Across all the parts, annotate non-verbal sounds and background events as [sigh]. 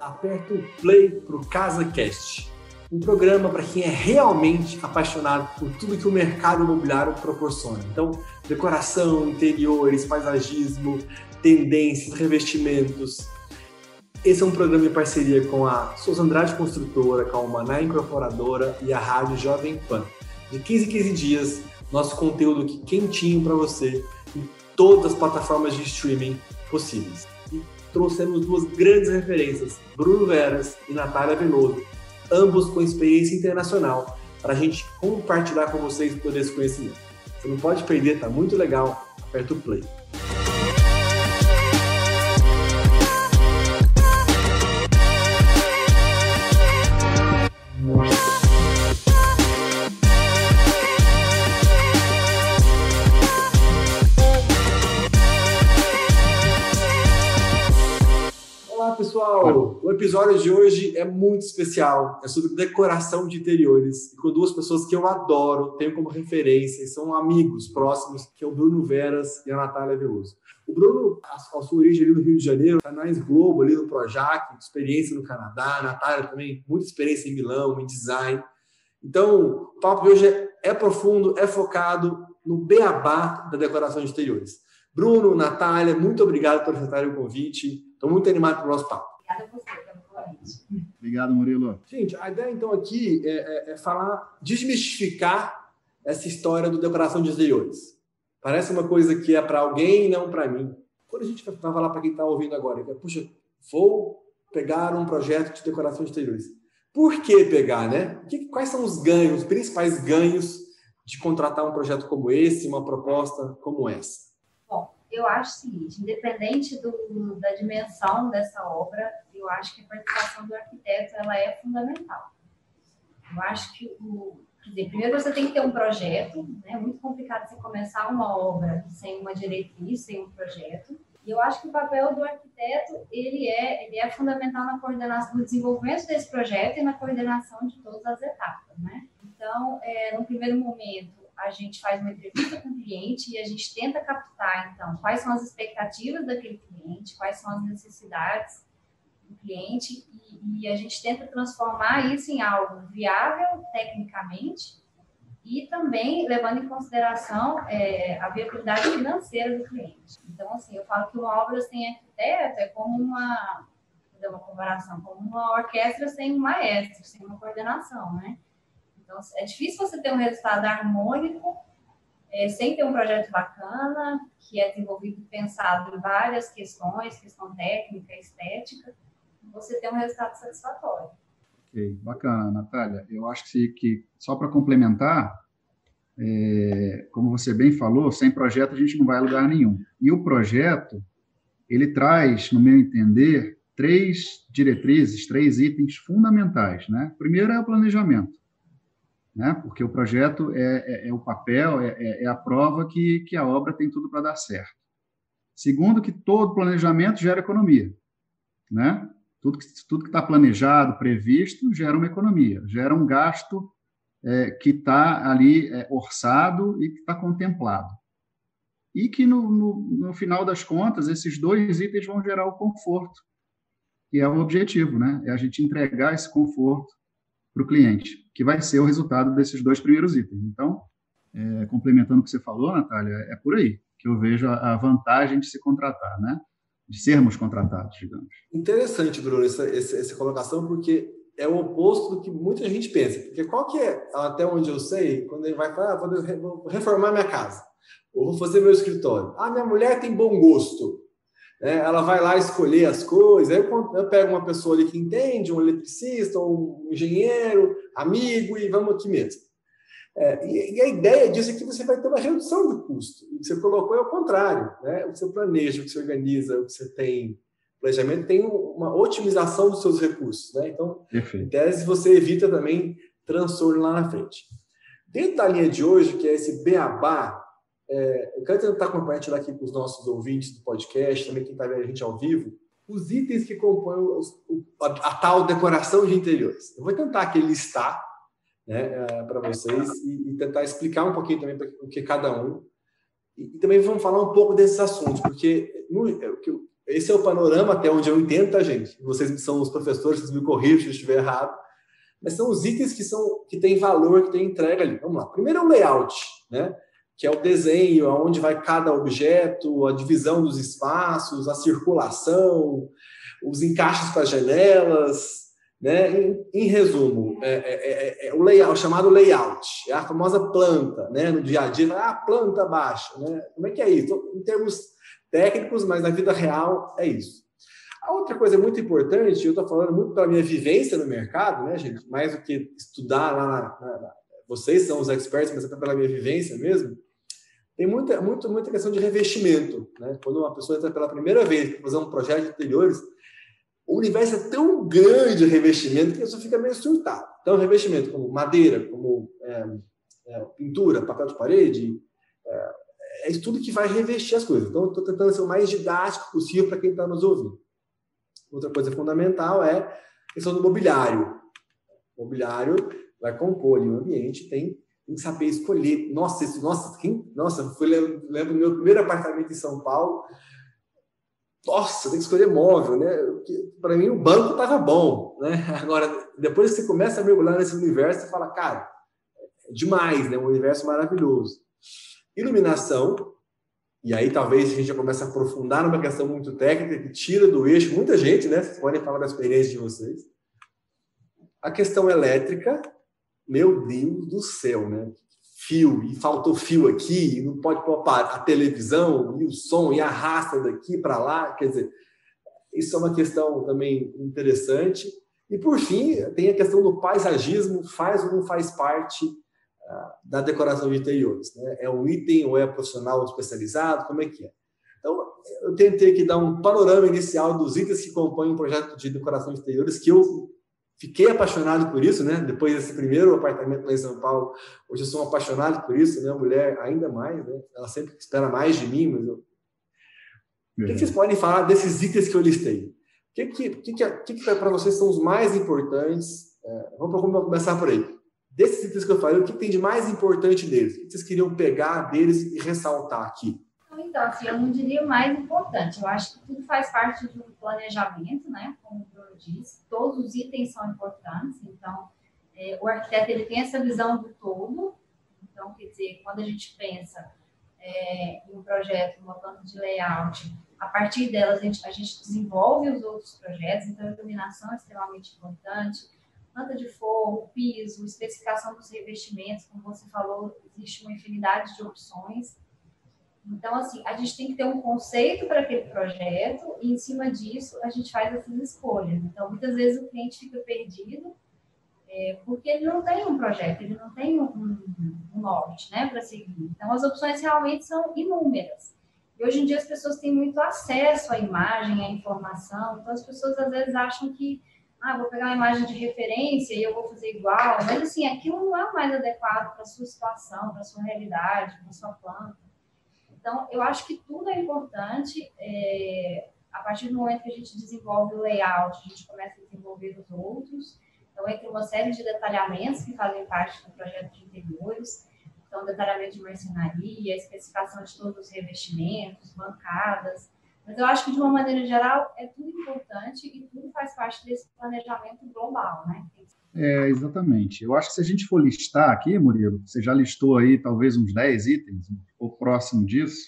aperta o play para o CasaCast, um programa para quem é realmente apaixonado por tudo que o mercado imobiliário proporciona. Então, decoração, interiores, paisagismo, tendências, revestimentos. Esse é um programa em parceria com a Souza Andrade Construtora, com a Maná Incorporadora e a Rádio Jovem Pan. De 15 em 15 dias, nosso conteúdo aqui quentinho para você em todas as plataformas de streaming possíveis trouxemos duas grandes referências, Bruno Veras e Natália Veloso, ambos com experiência internacional, para a gente compartilhar com vocês todo esse conhecimento. Você não pode perder, tá muito legal. Aperta o play. O episódio de hoje é muito especial. É sobre decoração de interiores. E com duas pessoas que eu adoro, tenho como referência, e são amigos próximos, que é o Bruno Veras e a Natália Veloso. O Bruno, a, a sua origem ali no Rio de Janeiro, canais Globo ali no Projac, experiência no Canadá. A Natália também, muita experiência em Milão, em design. Então, o papo de hoje é, é profundo, é focado no beabá da decoração de interiores. Bruno, Natália, muito obrigado por aceitarem o convite. Estou muito animado para o nosso papo. Obrigada a você Obrigado, Murilo. Gente, a ideia então aqui é, é, é falar, desmistificar essa história do decoração de exteriores. Parece uma coisa que é para alguém e não para mim. Quando a gente vai falar para quem está ouvindo agora, é, puxa, vou pegar um projeto de decoração de exteriores. Por que pegar, né? quais são os ganhos, os principais ganhos de contratar um projeto como esse, uma proposta como essa? Eu acho o seguinte, independente do, da dimensão dessa obra, eu acho que a participação do arquiteto ela é fundamental. Eu acho que o, dizer, primeiro você tem que ter um projeto, né? É muito complicado você começar uma obra sem uma diretriz, sem um projeto. E eu acho que o papel do arquiteto ele é ele é fundamental na coordenação, no desenvolvimento desse projeto e na coordenação de todas as etapas, né? Então, é, no primeiro momento a gente faz uma entrevista com o cliente e a gente tenta captar, então, quais são as expectativas daquele cliente, quais são as necessidades do cliente e, e a gente tenta transformar isso em algo viável tecnicamente e também levando em consideração é, a viabilidade financeira do cliente. Então, assim, eu falo que uma obra sem arquiteto é como uma, vou dar uma comparação, como uma orquestra sem um maestro, sem uma coordenação, né? Então, é difícil você ter um resultado harmônico é, sem ter um projeto bacana, que é desenvolvido pensado em várias questões, questão técnica, estética, você ter um resultado satisfatório. Ok, bacana, Natália. Eu acho que, que só para complementar, é, como você bem falou, sem projeto a gente não vai a lugar nenhum. E o projeto, ele traz, no meu entender, três diretrizes, três itens fundamentais. Né? Primeiro é o planejamento né? porque o projeto é, é, é o papel, é, é, é, a prova que, que a obra tem tudo para dar certo. Segundo, que todo planejamento gera economia. Né? Tudo que tudo está planejado, previsto, gera uma economia, gera um gasto é, que está ali é, orçado e que está contemplado. E que, no, no, no final das contas, esses dois itens vão gerar o conforto, que é o objetivo, né? É a gente entregar esse conforto para o cliente, que vai ser o resultado desses dois primeiros itens. Então, é, complementando o que você falou, Natália, é por aí que eu vejo a, a vantagem de se contratar, né? De sermos contratados, digamos. Interessante, Bruno, essa, essa, essa colocação, porque é o oposto do que muita gente pensa. Porque qual que é, até onde eu sei, quando ele vai falar, ah, vou reformar minha casa, ou vou fazer meu escritório. Ah, minha mulher tem bom gosto né? ela vai lá escolher as coisas. Aí eu, eu pego uma pessoa ali que entende, um eletricista, um engenheiro, amigo, e vamos aqui mesmo. É, e, e, a ideia disso é que você vai ter uma redução do custo. O que você colocou é o contrário. Né? O que você planeja, o que você organiza, o que você tem planejamento, tem uma otimização dos seus recursos. Né? Então, Perfeito. em tese, você evita também transtorno lá na frente. Dentro da linha de hoje, que é esse beabá é, eu quero tentar compartilhar aqui com os nossos ouvintes do podcast, também quem está vendo a gente ao vivo, os itens que compõem os, a, a, tal decoração de interiores. Eu vou tentar aqui listar né, é, para vocês e, e, tentar explicar um pouquinho também o que cada um. E, e, também vamos falar um pouco desses assuntos, porque no, eu, esse é o panorama até onde eu entendo, tá, gente? Vocês são os professores, vocês me corrigem se eu estiver errado. Mas são os itens que são que têm valor, que têm entrega ali. Vamos lá. Primeiro é o layout, né? Que é o desenho, aonde vai cada objeto, a divisão dos espaços, a circulação, os encaixes para janelas, né? Em, em resumo, é, é, é, é, o layout, chamado layout, é a famosa planta, né? No dia a dia, ah, planta baixa, né? Como é que é isso? Em termos técnicos, mas na vida real é isso. A outra coisa muito importante, eu estou falando muito pela minha vivência no mercado, né, gente? Mais do que estudar lá vocês são os experts, mas até pela minha vivência mesmo. Tem muita, muito, muita questão de revestimento, né? Quando uma pessoa entra pela primeira vez para fazer um projeto de interiores, o universo é tão grande de revestimento que a pessoa fica meio surtada. Então, revestimento como madeira, como é, é, pintura, papel de parede, é, é tudo que vai revestir as coisas. Então, estou tentando ser o mais didático possível para quem está nos ouvindo. Outra coisa fundamental é a questão do mobiliário. O mobiliário vai compor o ambiente, tem, tem que saber escolher. Nossa, nossa, quem, nossa, fui, lembro do meu primeiro apartamento em São Paulo, nossa, tem que escolher móvel, né? Para mim, o banco estava bom, né? [laughs] Agora, depois que você começa a mergulhar nesse universo, você fala, cara, é demais, né? Um universo maravilhoso. Iluminação, e aí talvez a gente já comece a aprofundar numa questão muito técnica que tira do eixo muita gente, né? Vocês podem falar da experiência de vocês. A questão elétrica, meu Deus do céu, né? fio, e faltou fio aqui, e não pode pôr a televisão, e o som, e arrasta daqui para lá. Quer dizer, isso é uma questão também interessante. E, por fim, tem a questão do paisagismo, faz ou não faz parte uh, da decoração de interiores. Né? É um item ou é profissional especializado? Como é que é? Então, eu tentei aqui dar um panorama inicial dos itens que compõem um projeto de decoração de interiores que eu Fiquei apaixonado por isso, né? Depois desse primeiro apartamento lá em São Paulo, hoje eu sou um apaixonado por isso, né? Mulher ainda mais, né? Ela sempre espera mais de mim, mas eu... O que, vocês podem falar desses itens que eu listei? O que, que, que, que, que para vocês são os mais importantes? É, vamos começar por aí. Desses itens que eu falei, o que tem de mais importante deles? O que vocês queriam pegar deles e ressaltar aqui? Então, assim, eu não diria o mais importante. Eu acho que tudo faz parte de um planejamento, né? Como o Bruno disse, todos os itens são importantes. Então, é, o arquiteto ele tem essa visão do todo. Então, quer dizer, quando a gente pensa é, em um projeto, uma planta de layout, a partir delas a gente, a gente desenvolve os outros projetos. Então, a iluminação é extremamente importante. Planta de forro, piso, especificação dos revestimentos, como você falou, existe uma infinidade de opções. Então, assim, a gente tem que ter um conceito para aquele projeto e, em cima disso, a gente faz essas escolhas. Então, muitas vezes o cliente fica perdido é, porque ele não tem um projeto, ele não tem um, um norte né, para seguir. Então, as opções realmente são inúmeras. E hoje em dia as pessoas têm muito acesso à imagem, à informação, então as pessoas às vezes acham que ah, vou pegar uma imagem de referência e eu vou fazer igual, mas assim, aquilo não é o mais adequado para a sua situação, para a sua realidade, para a sua planta. Então, eu acho que tudo é importante. É, a partir do momento que a gente desenvolve o layout, a gente começa a desenvolver os outros. Então, entre uma série de detalhamentos que fazem parte do projeto de interiores, então, detalhamento de marcenaria, especificação de todos os revestimentos, bancadas. Mas eu acho que, de uma maneira geral, é tudo importante e tudo faz parte desse planejamento global, né? É, exatamente. Eu acho que se a gente for listar aqui, Murilo, você já listou aí talvez uns 10 itens, ou próximo disso,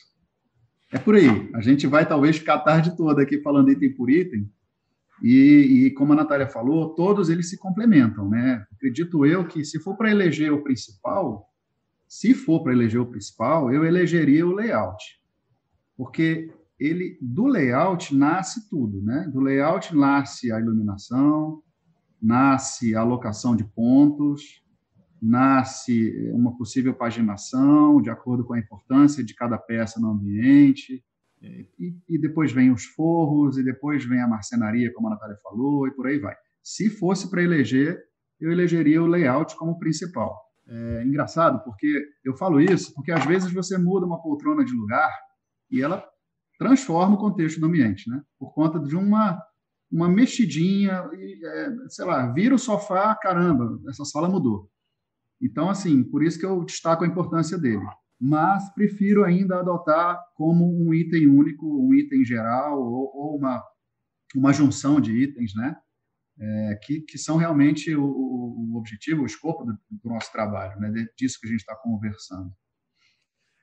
é por aí. A gente vai talvez ficar a tarde toda aqui falando item por item, e, e como a Natália falou, todos eles se complementam, né? Acredito eu que se for para eleger o principal, se for para eleger o principal, eu elegeria o layout, porque ele do layout nasce tudo, né? Do layout nasce a iluminação, nasce a alocação de pontos, nasce uma possível paginação de acordo com a importância de cada peça no ambiente, e, e, depois vem os forros, e depois vem a marcenaria, como a Natália falou, e por aí vai. Se fosse para eleger, eu elegeria o layout como principal. É engraçado, porque eu falo isso porque às vezes você muda uma poltrona de lugar e ela transforma o contexto do ambiente, né? Por conta de uma uma mexidinha, é, sei lá, vira o sofá, caramba, essa sala mudou. Então, assim, por isso que eu destaco a importância dele. mas prefiro ainda adotar como um item único, um item geral ou, ou uma, uma junção de itens, né? É, que, que são realmente o, o, objetivo, o escopo do, do nosso trabalho, né? disso que a gente está conversando.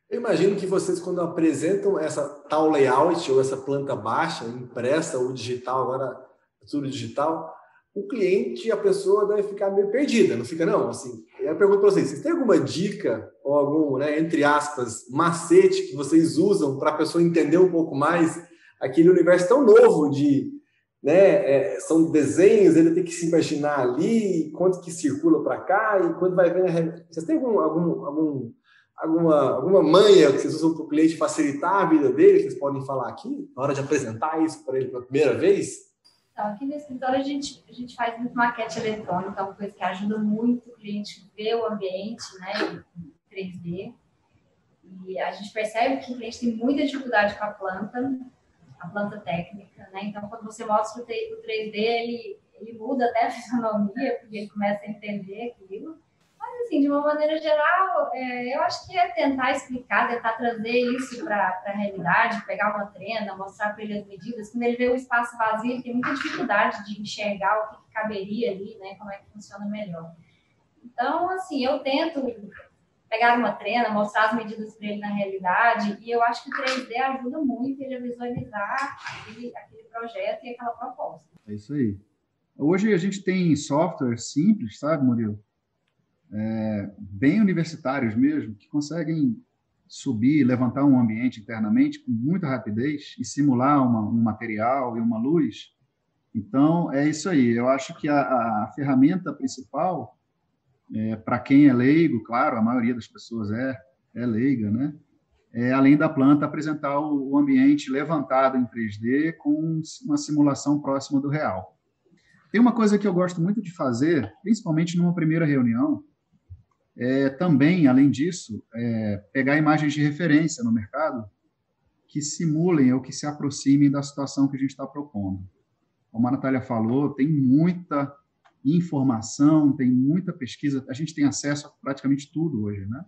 Eu imagino que vocês, quando apresentam essa tal layout ou essa planta baixa, impressa ou digital, agora é tudo digital, o cliente, a pessoa deve ficar meio perdida, não fica não? Assim, eu pergunto para vocês, vocês têm alguma dica ou algum, né, entre aspas, macete que vocês usam para a pessoa entender um pouco mais aquele universo tão novo de, né, é, são desenhos, ele tem que se imaginar ali, quanto que circula para cá e quando vai ver, vocês têm algum, algum, algum alguma, alguma manha que vocês usam para o cliente facilitar a vida dele, vocês podem falar aqui, na hora de apresentar isso para ele pela primeira vez? Então, aqui no escritório a gente, a gente faz muito maquete eletrônica, uma coisa que ajuda muito o cliente ver o ambiente né, em 3D. E a gente percebe que o cliente tem muita dificuldade com a planta, a planta técnica, né? Então, quando você mostra o 3D, ele, ele muda até a fisionomia, porque ele começa a entender aquilo. Assim, de uma maneira geral, é, eu acho que é tentar explicar, tentar trazer isso para a realidade, pegar uma trena, mostrar para ele as medidas. Quando ele vê o espaço vazio, ele tem muita dificuldade de enxergar o que caberia ali, né, como é que funciona melhor. Então, assim, eu tento pegar uma trena, mostrar as medidas para ele na realidade, e eu acho que o 3D ajuda muito ele a visualizar aquele, aquele projeto e aquela proposta. É isso aí. Hoje a gente tem software simples, sabe, Murilo? É, bem universitários mesmo, que conseguem subir, levantar um ambiente internamente com muita rapidez e simular uma, um material e uma luz. Então, é isso aí. Eu acho que a, a ferramenta principal, é, para quem é leigo, claro, a maioria das pessoas é, é leiga, né? É, além da planta, apresentar o, o ambiente levantado em 3D com uma simulação próxima do real. Tem uma coisa que eu gosto muito de fazer, principalmente numa primeira reunião, é, também, além disso, é, pegar imagens de referência no mercado que simulem ou que se aproximem da situação que a gente está propondo. Como a Natália falou, tem muita informação, tem muita pesquisa, a gente tem acesso a praticamente tudo hoje, né?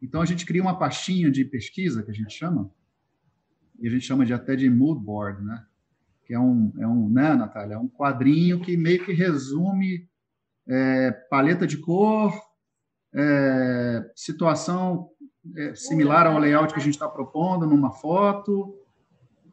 Então, a gente cria uma pastinha de pesquisa, que a gente chama, e a gente chama de até de mood board, né? Que é um, é um né, Natália? É um quadrinho que meio que resume é, paleta de cor, é, situação é, similar ao layout que a gente está propondo numa foto.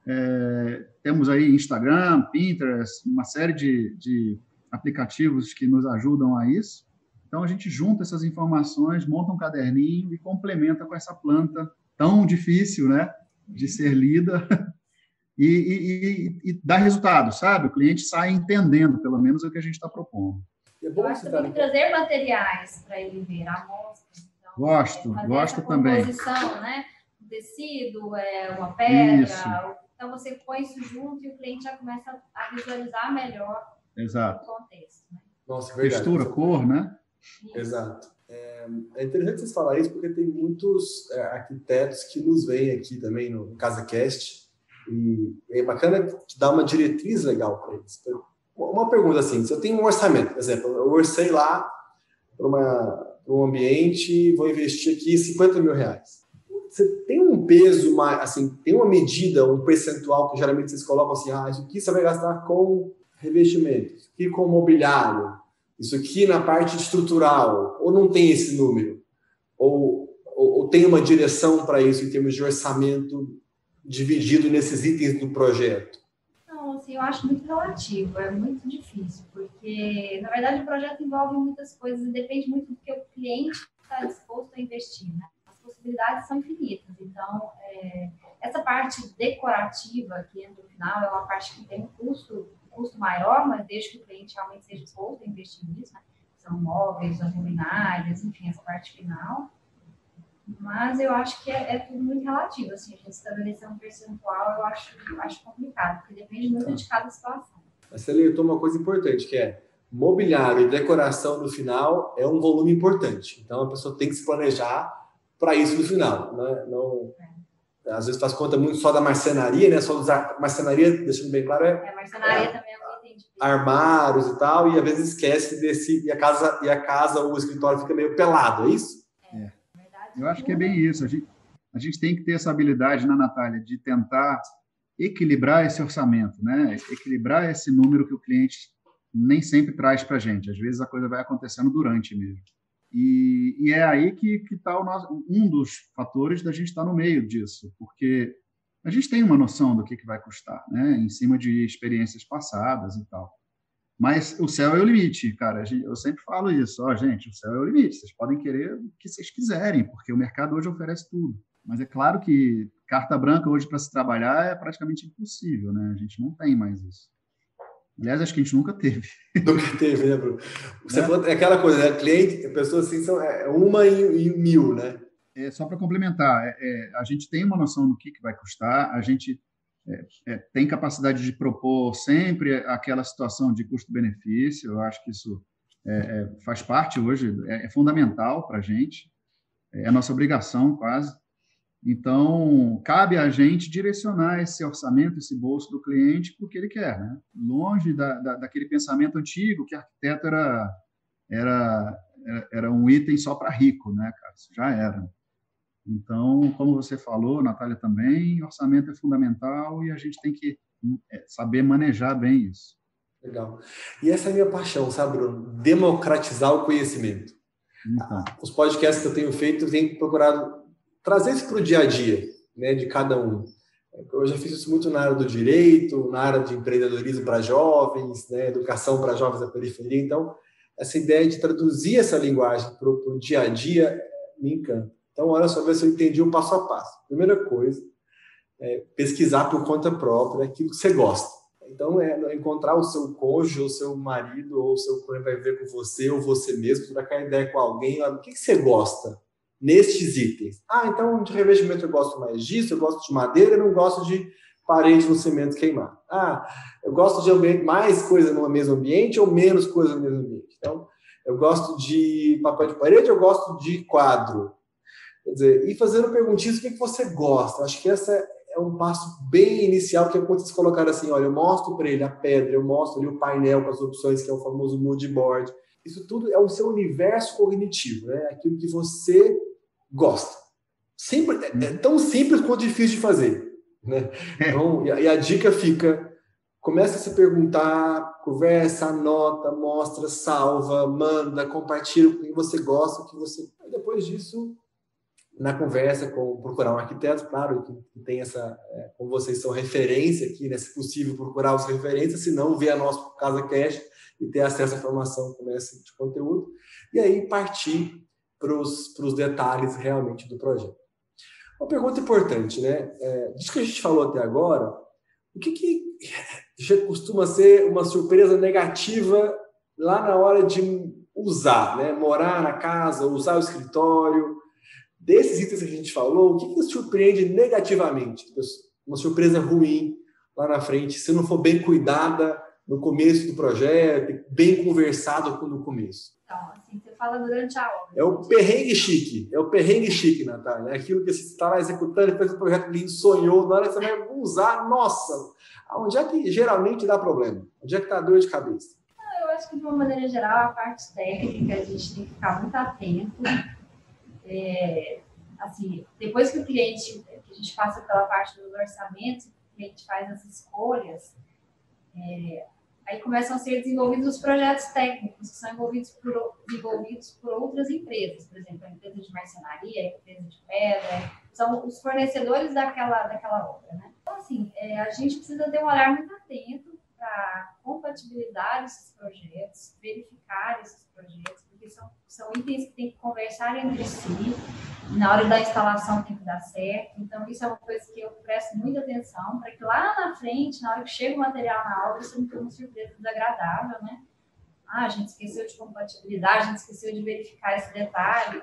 É, temos aí Instagram, Pinterest, uma série de, de aplicativos que nos ajudam a isso. Então, a gente junta essas informações, monta um caderninho e complementa com essa planta tão difícil né, de ser lida [laughs] e, e, e, dá resultado, sabe? O cliente sai entendendo, pelo menos, o que a gente está propondo. É bom você tem que trazer materiais para ele ver, amostras. Então, gosto, é, gosto também. Composição, né? O tecido, é, uma pedra. Isso. Então você põe isso junto e o cliente já começa a visualizar melhor Exato. o contexto. Né? Nossa, verdade. Textura, cor, né? Isso. Exato. É, é, interessante vocês falarem isso porque tem muitos é, arquitetos que nos vêm aqui também no CasaCast e é bacana que dá uma diretriz legal para eles. Uma pergunta assim, se eu tenho um orçamento, por exemplo, eu orcei lá para um ambiente, vou investir aqui 50 mil reais. Você tem um peso, assim, tem uma medida, um percentual que geralmente vocês colocam assim, ah, isso aqui você vai gastar com revestimento, isso aqui com mobiliário, isso aqui na parte estrutural, ou não tem esse número? Ou, ou, ou tem uma direção para isso em termos de orçamento dividido nesses itens do projeto? Eu acho muito relativo, é muito difícil, porque, na verdade, o projeto envolve muitas coisas e depende muito do que o cliente está disposto a investir, né? As possibilidades são infinitas, então, é, essa parte decorativa que entra no final é uma parte que tem um custo, um custo maior, mas desde que o cliente realmente seja disposto a investir nisso, né? São móveis, as luminárias, enfim, essa parte final. Mas eu acho que é, é, tudo muito relativo, assim, a gente estabelecer um percentual eu acho, eu acho complicado, porque depende muito de cada situação. Você alertou uma coisa importante, que é mobiliário e decoração no final é um volume importante. Então a pessoa tem que se planejar para isso no final, né? Não, é. às vezes faz conta muito só da marcenaria, né? Só usar marcenaria, deixando bem claro, é, é marcenaria também é um item armários e tal, e às vezes esquece desse e a casa e a casa ou o escritório fica meio pelado, é isso? Eu acho que é bem isso. A gente, a gente tem que ter essa habilidade, né, Natália, de tentar equilibrar esse orçamento, né? Equilibrar esse número que o cliente nem sempre traz para a gente. Às vezes a coisa vai acontecendo durante mesmo. E, e é aí que está um dos fatores da gente estar tá no meio disso, porque a gente tem uma noção do que, que vai custar, né? Em cima de experiências passadas e tal. Mas o céu é o limite, cara. Eu sempre falo isso. Ó, gente, o céu é o limite. Vocês podem querer o que vocês quiserem, porque o mercado hoje oferece tudo. Mas é claro que carta branca hoje para se trabalhar é praticamente impossível, né? A gente não tem mais isso. Aliás, acho que a gente nunca teve. [laughs] Nunca teve, né, Bruno? Você é, falou, é aquela coisa, né? Cliente, pessoas assim são é uma em, em mil, né? É, só para complementar, é, é, a gente tem uma noção do que, que vai custar, a gente é, é, tem capacidade de propor sempre aquela situação de custo-benefício, eu acho que isso é, faz parte hoje, é, fundamental para a gente, é a nossa obrigação quase. Então, cabe a gente direcionar esse orçamento, esse bolso do cliente para o que ele quer, né? longe da, da, daquele pensamento antigo que arquiteto era, era, era um item só para rico, né, cara? Isso já era. Então, como você falou, Natália também, orçamento é fundamental e a gente tem que é, saber manejar bem isso. Legal. E essa é a minha paixão, sabe, Bruno? Democratizar o conhecimento. Então. Os podcasts que eu tenho feito, eu tenho procurado trazer isso para o dia a dia né, de cada um. Eu já fiz isso muito na área do direito, na área de empreendedorismo para jovens, né, educação para jovens da periferia. Então, essa ideia de traduzir essa linguagem para o dia a dia me encanta. Então, olha só, ver se eu entendi o passo a passo. Primeira coisa, é pesquisar por conta própria aquilo que você gosta. Então, é encontrar o seu cônjuge, o seu marido, ou o seu cônjuge vai ver com você, ou você mesmo, trocar ideia com alguém. O que, que você gosta? nestes itens. Ah, então de revestimento eu gosto mais disso, eu gosto de madeira, eu não gosto de parede no cimento queimado. Ah, eu gosto de ambiente, mais coisa no mesmo ambiente ou menos coisa no mesmo ambiente. Então, eu gosto de papel de parede, eu gosto de quadro. Quer dizer, e fazendo perguntinhas, o que, que você gosta? Acho que essa é um passo bem inicial, que é quando vocês colocaram assim, olha, eu mostro para ele a pedra, eu mostro ali o painel com as opções, que é o famoso mood board. Isso tudo é o seu universo cognitivo, né? Aquilo que você gosta. Sempre, é, é tão simples quanto difícil de fazer. Né? É. Então, e a, e dica fica: começa a se perguntar, conversa, anota, mostra, salva, manda, compartilha o que você gosta, o que você. depois disso, na conversa com procurar um arquiteto, claro, que tem essa, é, como vocês são referência aqui, né, se possível procurar os referências, se não, ver a nossa Casa Cash e ter acesso à informação com esse de conteúdo, e aí partir para os detalhes realmente do projeto. Uma pergunta importante, né? É, disso que a gente falou até agora, o que, que já costuma ser uma surpresa negativa lá na hora de usar, né? Morar na casa, usar o escritório. Desses itens que a gente falou, o que, que surpreende negativamente? Uma surpresa ruim lá na frente, se não for bem cuidada no começo do projeto, bem conversado no começo. Então, assim, você fala durante a obra. É o perrengue chique, é o perrengue chique, Natália. É aquilo que você está lá executando, fez um projeto lindo, sonhou, na hora que você vai usar, nossa, onde é que geralmente dá problema? Onde é que está a dor de cabeça? Eu acho que, de uma maneira geral, a parte técnica a gente tem que ficar muito atento. É, assim, depois que o cliente, que a gente passa pela parte dos orçamentos, o cliente faz as escolhas, é, Aí começam a ser desenvolvidos os projetos técnicos, que são envolvidos por, desenvolvidos por outras empresas, por exemplo, a empresa de marcenaria, a empresa de pedra, são os fornecedores daquela, daquela obra. Né? Então, assim, é, a gente precisa ter um olhar muito atento para compatibilidade desses projetos, verificar esses projetos, porque são, são itens que têm que conversar entre si, na hora da instalação tem que dar certo. Então, isso é uma coisa que eu presto muita atenção, para que lá na frente, na hora que chega o material na obra, você não tenha uma surpresa desagradável, né? Ah, a gente esqueceu de compatibilidade, a gente esqueceu de verificar esse detalhe.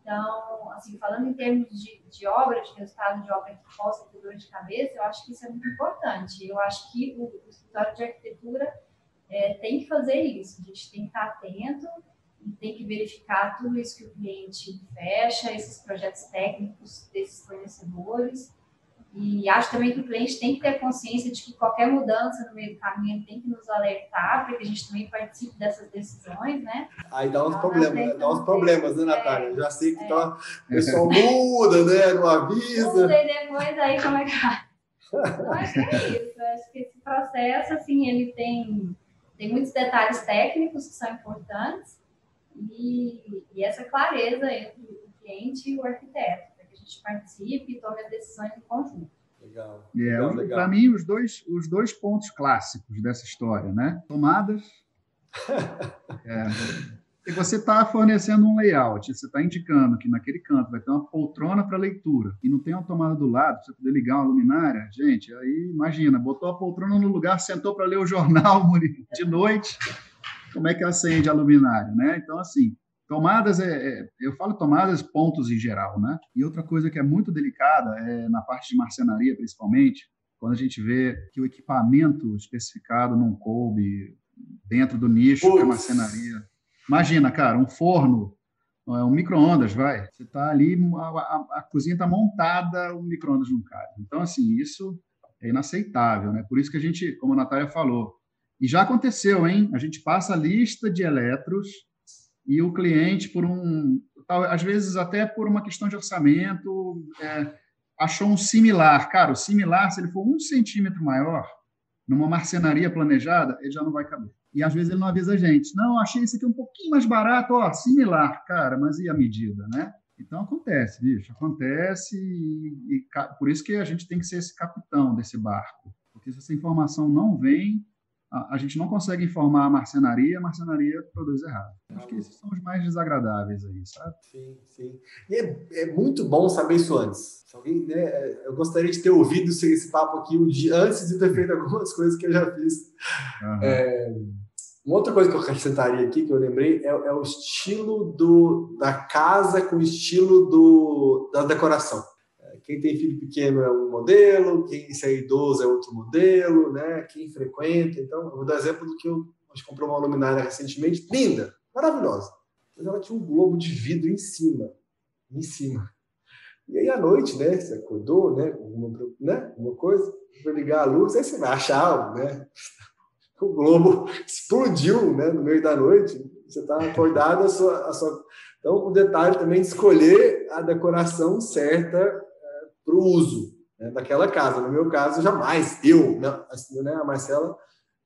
Então, assim, falando em termos de, de obra, de resultado de obra que possa ter dor de cabeça, eu acho que isso é muito importante. Eu acho que o, o escritório de arquitetura é, tem que fazer isso. A gente tem que estar atento tem que verificar tudo isso que o cliente fecha, esses projetos técnicos desses fornecedores. E acho também que o cliente tem que ter consciência de que qualquer mudança no meio do caminho tem que nos alertar, para que a gente também participe dessas decisões, né? Aí dá uns problemas, dá uns problemas, né, Natália? É, Já sei que é. tá, o pessoal muda, né? Não avisa. Muda e depois aí como é que acho que é isso. Acho que esse processo, assim, ele tem, tem muitos detalhes técnicos que são importantes e, e essa clareza entre o cliente e o arquiteto gente participe e tome as decisões em conjunto. Legal. É, Para mim, os dois, os dois pontos clássicos dessa história, né? Tomadas. [laughs] é, e você está fornecendo um layout, você está indicando que naquele canto vai ter uma poltrona para leitura e não tem uma tomada do lado para você poder ligar uma luminária. Gente, aí imagina, botou a poltrona no lugar, sentou para ler o jornal [laughs] de noite, como é que acende a luminária, né? Então, assim, Tomadas, é, é, eu falo tomadas, pontos em geral, né? E outra coisa que é muito delicada é na parte de marcenaria, principalmente, quando a gente vê que o equipamento especificado não coube dentro do nicho Puts. que é marcenaria. Imagina, cara, um forno, um micro-ondas, vai. Você está ali, a, a, a cozinha está montada, o micro-ondas não cabe. Então, assim, isso é inaceitável, né? Por isso que a gente, como a Natália falou, e já aconteceu, hein? A gente passa a lista de eletros e o cliente, por um, às vezes até por uma questão de orçamento, é, achou um similar. Cara, o similar, se ele for um centímetro maior, numa marcenaria planejada, ele já não vai caber. E às vezes ele não avisa a gente. Não, achei esse aqui um pouquinho mais barato, ó, similar, cara, mas e a medida, né? Então acontece, bicho, acontece e, e por isso que a gente tem que ser esse capitão desse barco. Porque se essa informação não vem, a, a, gente não consegue informar a marcenaria, a marcenaria produz errado. Acho que esses são os mais desagradáveis aí, sabe? Sim, sim. E é, é muito bom saber isso antes. Se alguém, né, eu gostaria de ter ouvido esse, esse papo aqui um dia, antes de ter feito algumas coisas que eu já fiz. Uhum. É, uma outra coisa que eu acrescentaria aqui, que eu lembrei, é, é o estilo do, da casa com o estilo do, da decoração. Quem tem filho pequeno é um modelo, quem é idoso é outro modelo, né? Quem frequenta. Então, eu vou dar exemplo do que eu a gente comprou uma luminária recentemente, linda, maravilhosa. Mas ela tinha um globo de vidro em cima, em cima. E aí à noite, né? Você acordou, né? Alguma, né? Alguma coisa, foi ligar a luz, aí você vai achar, né? [laughs] O globo explodiu, né? No meio da noite. Você está acordado, a sua, a sua. Então, o detalhe também de escolher a decoração certa para o uso né, daquela casa. No meu caso, jamais eu, né, assim, né, a Marcela,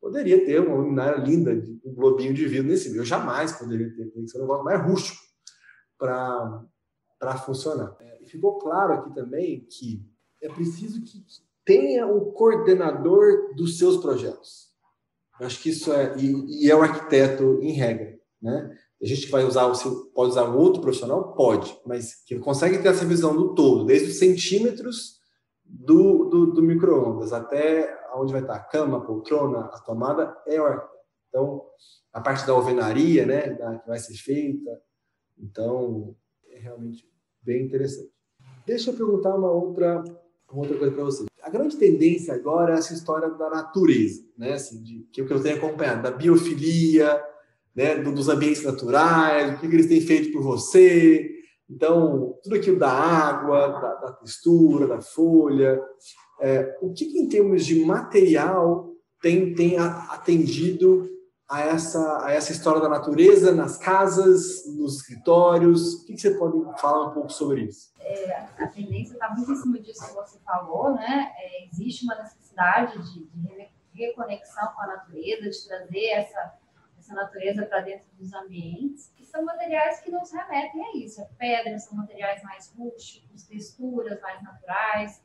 poderia ter uma luminária linda, um globinho de vidro nesse Eu jamais poderia ter, tem que ser um negócio mais rústico para funcionar. É, e ficou claro aqui também que é preciso que tenha um coordenador dos seus projetos. Eu acho que isso é, e, e é o arquiteto em regra, né? A gente vai usar, pode usar um outro profissional? Pode, mas que consegue ter essa visão do todo, desde os centímetros do, do, do micro-ondas até onde vai estar a cama, a poltrona, a tomada, é o arquiteto. Então, a parte da alvenaria, né, da, que vai ser feita. Então, é realmente bem interessante. Deixa eu perguntar uma outra, uma outra coisa para você. A grande tendência agora é essa história da natureza, né, assim, de, que, que eu tenho acompanhado, da biofilia, né, dos ambientes naturais, o que eles têm feito por você. Então, tudo aquilo da água, da, da textura, da folha. É, o que, em termos de material, tem, tem atendido a essa, a essa história da natureza nas casas, nos escritórios? O que, que você pode falar um pouco sobre isso? É, a tendência está muito em cima disso que você falou, né? É, existe uma necessidade de, de reconexão com a natureza, de trazer essa essa natureza para dentro dos ambientes, que são materiais que nos remetem a isso. A pedra são materiais mais rústicos, texturas mais naturais.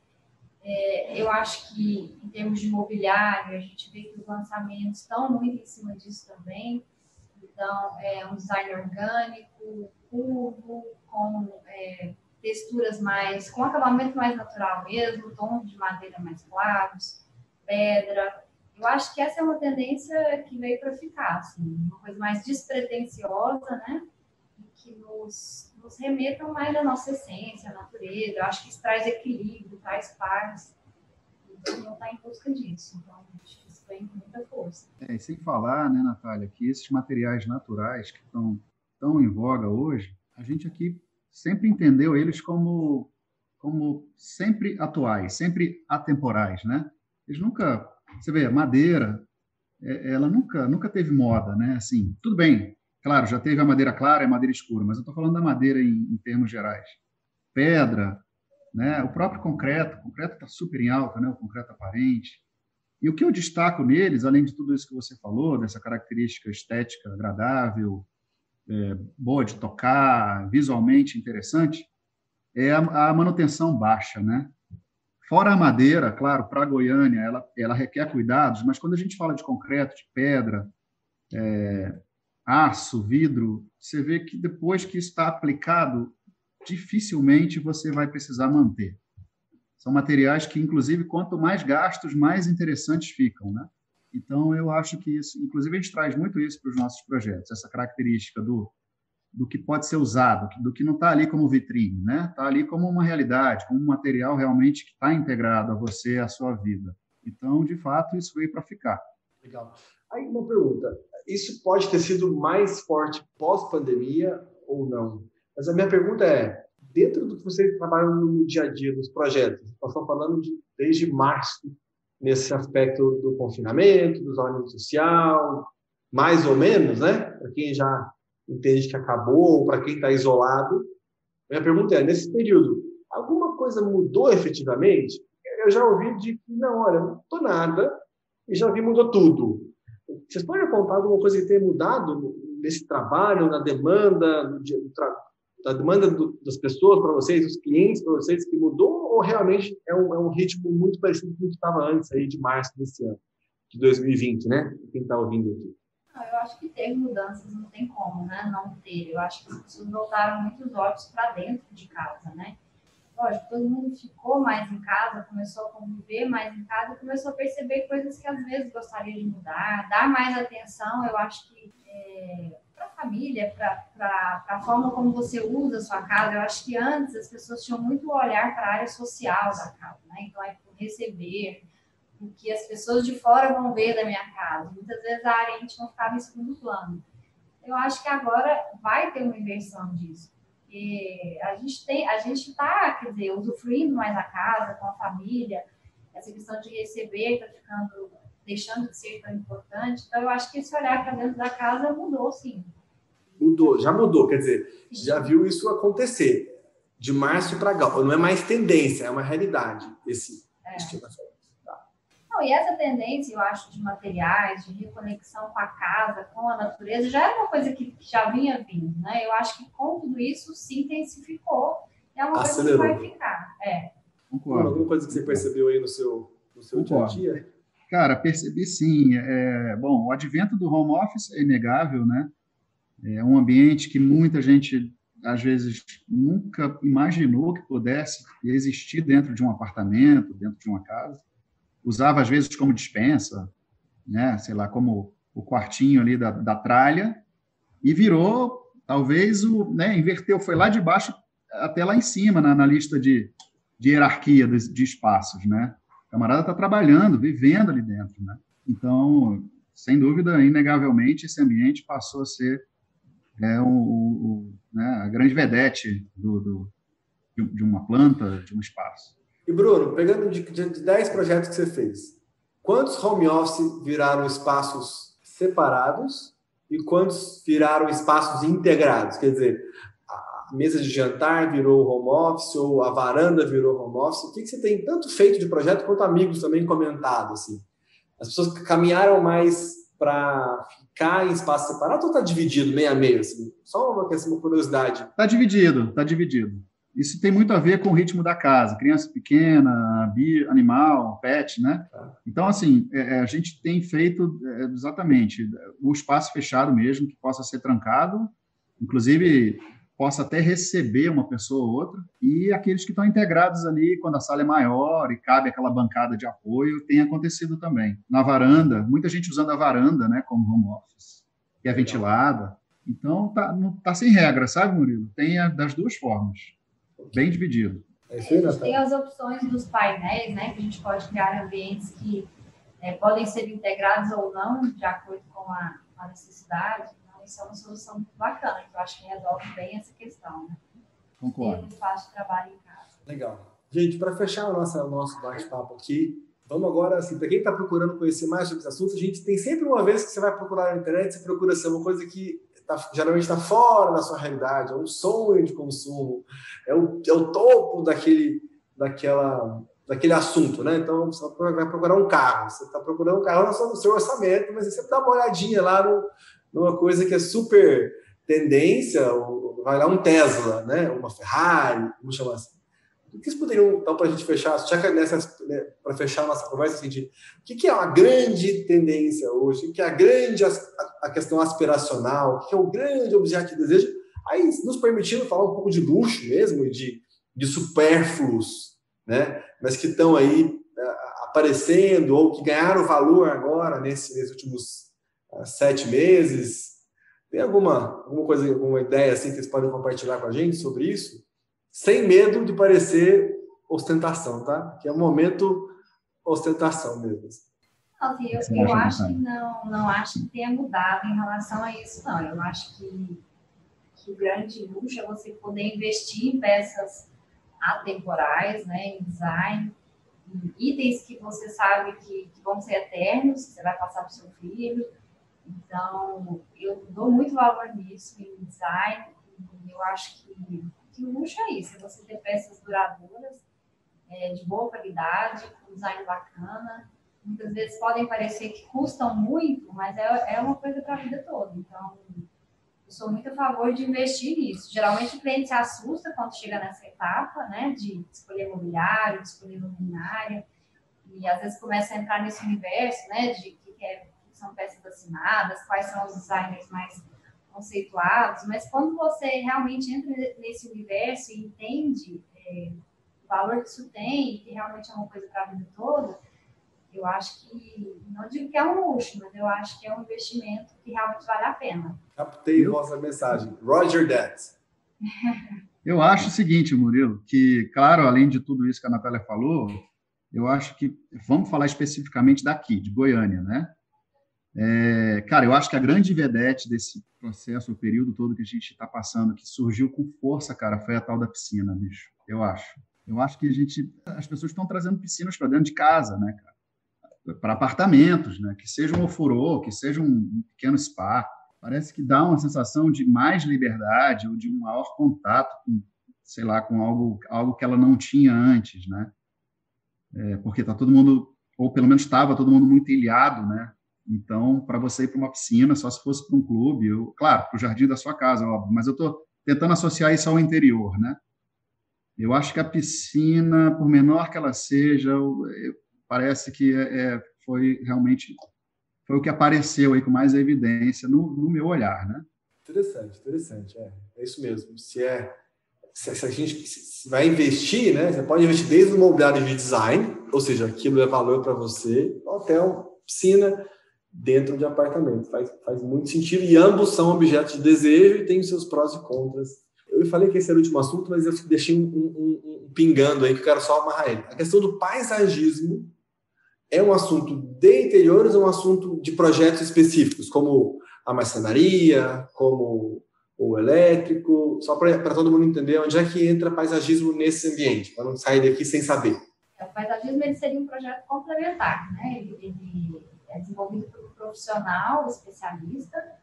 É, eu acho que, em termos de mobiliário, a gente vê que os lançamentos estão muito em cima disso também. Então, é um design orgânico, curvo, com é, texturas mais, com acabamento mais natural mesmo, tons de madeira mais claros, pedra, eu acho que essa é uma tendência que veio para ficar, assim, uma coisa mais despretensiosa, né? E que nos, nos remeta mais à nossa essência, à natureza. Eu acho que isso traz equilíbrio, traz paz. Então, não está em busca disso. Então, acho que isso vem com muita força. É, e sem falar, né, Natália, que esses materiais naturais que estão tão em voga hoje, a gente aqui sempre entendeu eles como como sempre atuais, sempre atemporais, né? Eles nunca, você vê, madeira, é, ela nunca, nunca teve moda, né? Assim, tudo bem, claro, já teve a madeira clara e a madeira escura, mas eu estou falando da madeira em, em, termos gerais. Pedra, né? O próprio concreto, o concreto está super em alta, né? O concreto aparente. E o que eu destaco neles, além de tudo isso que você falou, dessa característica estética agradável, é, boa de tocar, visualmente interessante, é a, a manutenção baixa, né? Fora a madeira, claro, para Goiânia, ela, ela requer cuidados, mas quando a gente fala de concreto, de pedra, é, aço, vidro, você vê que depois que está aplicado, dificilmente você vai precisar manter. São materiais que, inclusive, quanto mais gastos, mais interessantes ficam, né? Então, eu acho que isso, inclusive, a gente traz muito isso para os nossos projetos, essa característica do do que pode ser usado, do que não está ali como vitrine, né? Está ali como uma realidade, como um material realmente que está integrado a você, à sua vida. Então, de fato, isso veio para ficar. Legal. Aí uma pergunta: isso pode ter sido mais forte pós-pandemia ou não? Mas a minha pergunta é: dentro do que vocês trabalham no dia a dia, nos projetos, nós estamos falando de, desde março, nesse aspecto do confinamento, do isolamento social, mais ou menos, né? Para quem já entende que acabou, ou para quem está isolado. Minha pergunta é: nesse período, alguma coisa mudou efetivamente? Eu já ouvi de que, não, olha, não mudou nada, e já vi mudou tudo. Vocês podem apontar alguma coisa que tenha mudado nesse trabalho, na demanda, da demanda do, das pessoas para vocês, dos clientes para vocês, que mudou, ou realmente é um, é um ritmo muito parecido com o que estava antes, aí, de março desse ano, de 2020, né? Quem está ouvindo aqui. Eu acho que teve mudanças, não tem como, né? Não ter. Eu acho que as pessoas voltaram muitos olhos para dentro de casa, né? Lógico, todo mundo ficou mais em casa, começou a conviver mais em casa, começou a perceber coisas que às vezes gostaria de mudar, dar mais atenção. Eu acho que é, para a família, para a forma como você usa a sua casa, eu acho que antes as pessoas tinham muito olhar para a área social da casa, né? Então, é por receber, o que as pessoas de fora vão ver da minha casa. Muitas vezes a área íntima ficava em segundo plano. Eu acho que agora vai ter uma inversão disso. Porque a gente tem, a gente está, quer dizer, usufruindo mais a casa, com a família, essa questão de receber está ficando, deixando de ser tão importante. Então, eu acho que esse olhar para dentro da casa mudou, sim. Mudou, já mudou, quer dizer, sim. já viu isso acontecer de março para agora. Não é mais tendência, é uma realidade esse é. Não, e essa tendência, eu acho, de materiais, de reconexão com a casa, com a natureza, já era uma coisa que já vinha vindo, né? Eu acho que com tudo isso se intensificou e é uma Acelerou. coisa que vai ficar. É. Concordo. Alguma coisa que você percebeu aí no seu, no seu dia a dia? Cara, percebi sim. É, bom, o advento do home office é inegável, né? É um ambiente que muita gente, às vezes, nunca imaginou que pudesse existir dentro de um apartamento, dentro de uma casa usava às vezes como dispensa, né? Sei lá, como o quartinho ali da, da tralha e virou talvez o, né? Inverteu, foi lá de baixo até lá em cima na, na lista de, de hierarquia de, de espaços, né? O camarada está trabalhando, vivendo ali dentro, né? Então, sem dúvida, inegavelmente, esse ambiente passou a ser é, o, o né, a grande vedete do, do, de uma planta, de um espaço. E Bruno, pegando de, de 10 projetos que você fez, quantos home office viraram espaços separados e quantos viraram espaços integrados? Quer dizer, a mesa de jantar virou home office ou a varanda virou home office? O que, que você tem tanto feito de projeto quanto amigos também comentado? Assim? As pessoas caminharam mais para ficar em espaço separado ou está dividido meio a meio? Assim? Só uma questão, uma curiosidade. Está dividido, está dividido. Isso tem muito a ver com o ritmo da casa, criança pequena, animal, pet, né? Tá. Então, assim, é, é, a gente tem feito é, exatamente o espaço fechado mesmo, que possa ser trancado, inclusive possa até receber uma pessoa ou outra, e aqueles que estão integrados ali, quando a sala é maior e cabe aquela bancada de apoio, tem acontecido também. Na varanda, muita gente usando a varanda, né, como home office, que é ventilada. Então, tá, não, tá sem regra, sabe, Murilo? Tem a, das duas formas bem dividido. É isso aí, tem as opções dos painéis, né, que a gente pode criar ambientes que é, podem ser integrados ou não, de acordo com a, a necessidade. Então, isso é uma solução muito bacana, que eu acho que resolve bem essa questão, né? Concordo. Ter um espaço de trabalho em casa. Legal. Gente, para fechar o nosso, o nosso bate-papo aqui, vamos agora, assim, para quem está procurando conhecer mais sobre esse assunto, a gente tem sempre uma vez que você vai procurar na internet, você procura ser uma coisa que tá, geralmente está fora da sua realidade, é um sonho de consumo, é o, é o topo daquele, daquela, daquele assunto, né? Então, você vai procurar um carro, você está procurando um carro no seu orçamento, mas você sempre dá uma olhadinha lá no, numa coisa que é super tendência, vai lá um Tesla, né? Uma Ferrari, vamos chamar assim. O que vocês poderiam, então, para a gente fechar, já que nessa, né, para fechar a nossa conversa, assim, de, o que, que é uma grande tendência hoje, o que é a grande a, questão aspiracional, o que é o grande objeto de desejo, aí nos permitindo falar um pouco de luxo mesmo, de, de supérfluos, né? mas que estão aí é, aparecendo ou que ganharam valor agora nesse, nesses últimos uh, sete meses. Tem alguma, alguma coisa, alguma ideia assim que vocês podem compartilhar com a gente sobre isso? Sem medo de parecer ostentação, tá? Que é um momento ostentação mesmo. Eu, eu acho que não, não acho que tenha mudado em relação a isso, não. Eu acho que, que o grande luxo é você poder investir em peças atemporais, né, em design, em itens que você sabe que, que vão ser eternos, que você vai passar para o seu filho. Então, eu dou muito valor nisso, em design. Eu acho que que luxo é isso, é você ter peças duradouras, é, de boa qualidade, com design bacana. Muitas vezes podem parecer que custam muito, mas é, é uma coisa para a vida toda. Então, eu sou muito a favor de investir nisso. Geralmente o cliente se assusta quando chega nessa etapa, né, de escolher mobiliário, de escolher luminária, e às vezes começa a entrar nesse universo, né, de que, é, que são peças assinadas, quais são os designers mais conceituados, mas quando você realmente entra nesse universo e entende é, o valor que isso tem, que realmente é uma coisa para a vida toda, eu acho que, não digo que é um luxo, mas eu acho que é um investimento que realmente vale a pena. Captei vossa mensagem. Roger that. [laughs] Eu acho o seguinte, Murilo, que, claro, além de tudo isso que a Natália falou, eu acho que, vamos falar especificamente daqui, de Goiânia, né? É, cara, eu acho que a grande vedete desse processo, o período todo que a gente está passando, que surgiu com força, cara, foi a tal da piscina, bicho. Eu acho. Eu acho que a gente, as pessoas estão trazendo piscinas para dentro de casa, né, cara? Para apartamentos, né? Que seja um ofurô, que seja um pequeno spa. Parece que dá uma sensação de mais liberdade ou de um maior contato com, sei lá, com algo, algo que ela não tinha antes, né? É, porque tá todo mundo, ou pelo menos estava todo mundo muito ilhado, né? Então, para você ir para uma piscina, só se fosse para um clube, eu, claro, para o jardim da sua casa, óbvio, mas eu estou tentando associar isso ao interior, né? Eu acho que a piscina, por menor que ela seja, parece que é, é, foi realmente foi o que apareceu aí com mais evidência no, no meu olhar, né? Interessante, interessante, é, é isso mesmo. Se é se, se a gente se vai investir, né? Você pode investir desde o mobiliário de design, ou seja, aquilo é valor para você, hotel, piscina, dentro de apartamento. Faz, faz muito sentido e ambos são objetos de desejo e têm os seus prós e contras. Eu falei que esse era o último assunto, mas eu deixei um, um, um pingando aí que eu quero só amarrar ele. A questão do paisagismo é um assunto de interiores ou um assunto de projetos específicos, como a marcenaria, como o elétrico, só para todo mundo entender onde é que entra paisagismo nesse ambiente, para não sair daqui sem saber. O paisagismo ele seria um projeto complementar, né? Ele, ele é desenvolvido por profissional especialista.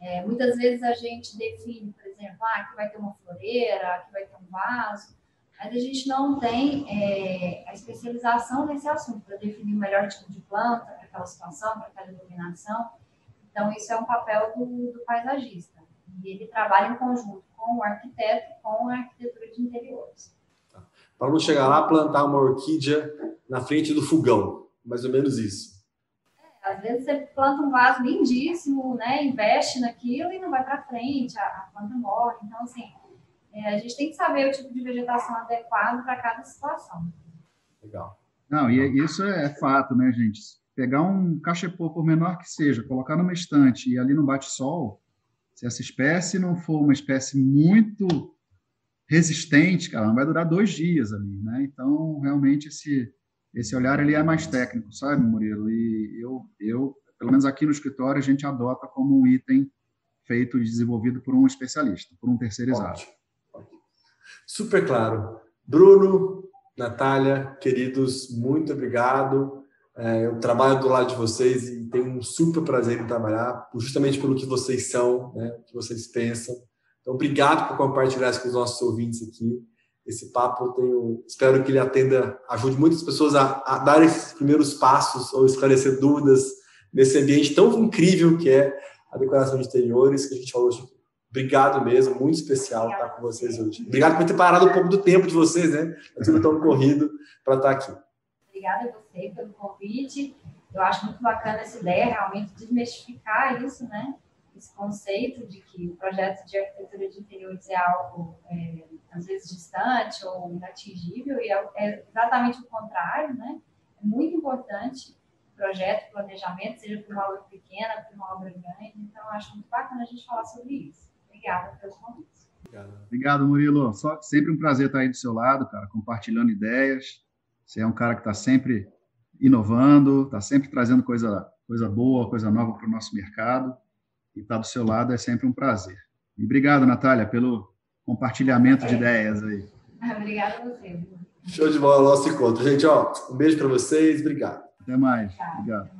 É, muitas vezes a gente define, por exemplo, ah, aqui vai ter uma floreira, aqui vai ter um vaso, mas a gente não tem é, a especialização nesse assunto para definir o melhor tipo de planta para aquela situação, para aquela iluminação. Então, isso é um papel do, do paisagista. E ele trabalha em conjunto com o arquiteto com a arquitetura de interiores. Para não chegar lá, plantar uma orquídea na frente do fogão, mais ou menos isso. Às vezes você planta um vaso lindíssimo, né? Investe naquilo e não vai para frente, a, a, planta morre. Então, assim, é, a gente tem que saber o tipo de vegetação adequado para cada situação. Legal. Não, e isso é fato, né, gente? Pegar um cachepô, por menor que seja, colocar numa estante e ali no bate-sol, se essa espécie não for uma espécie muito resistente, cara, não vai durar dois dias ali, né? Então, realmente, esse esse olhar ele é mais técnico, sabe, Murilo? E eu, eu, pelo menos aqui no escritório, a gente adota como um item feito e desenvolvido por um especialista, por um terceirizado. Ótimo. Super claro. Bruno, Natália, queridos, muito obrigado. É, eu trabalho do lado de vocês e tenho um super prazer em trabalhar, justamente pelo que vocês são, né, o que vocês pensam. Então, obrigado por compartilhar isso com os nossos ouvintes aqui. Esse papo, tenho, espero que ele atenda, ajude muitas pessoas a, a dar esses primeiros passos ou esclarecer dúvidas nesse ambiente tão incrível que é a decoração de interiores, que a gente falou hoje. Obrigado mesmo, muito especial estar com vocês hoje. Obrigado por ter parado um pouco do tempo de vocês, né? É tudo tão corrido para estar aqui. Obrigada a você pelo convite. Eu acho muito bacana essa ideia, realmente, de desmistificar isso, né? Esse conceito de que o projeto de arquitetura de interiores é algo, é, às vezes, distante ou inatingível, e é, é exatamente o contrário, né? É muito importante projeto, planejamento, seja para uma obra pequena, para uma obra grande. Então, acho muito bacana a gente falar sobre isso. Obrigada pelos convites. Obrigado, Murilo. Só, sempre um prazer estar aí do seu lado, cara, compartilhando ideias. Você é um cara que está sempre inovando, está sempre trazendo coisa, coisa boa, coisa nova para o nosso mercado. E estar tá do seu lado é sempre um prazer. E obrigado, Natália, pelo compartilhamento de ideias aí. Obrigada a você. Show de bola, nosso encontro. Gente, ó, um beijo para vocês. Obrigado. Até mais. Obrigado.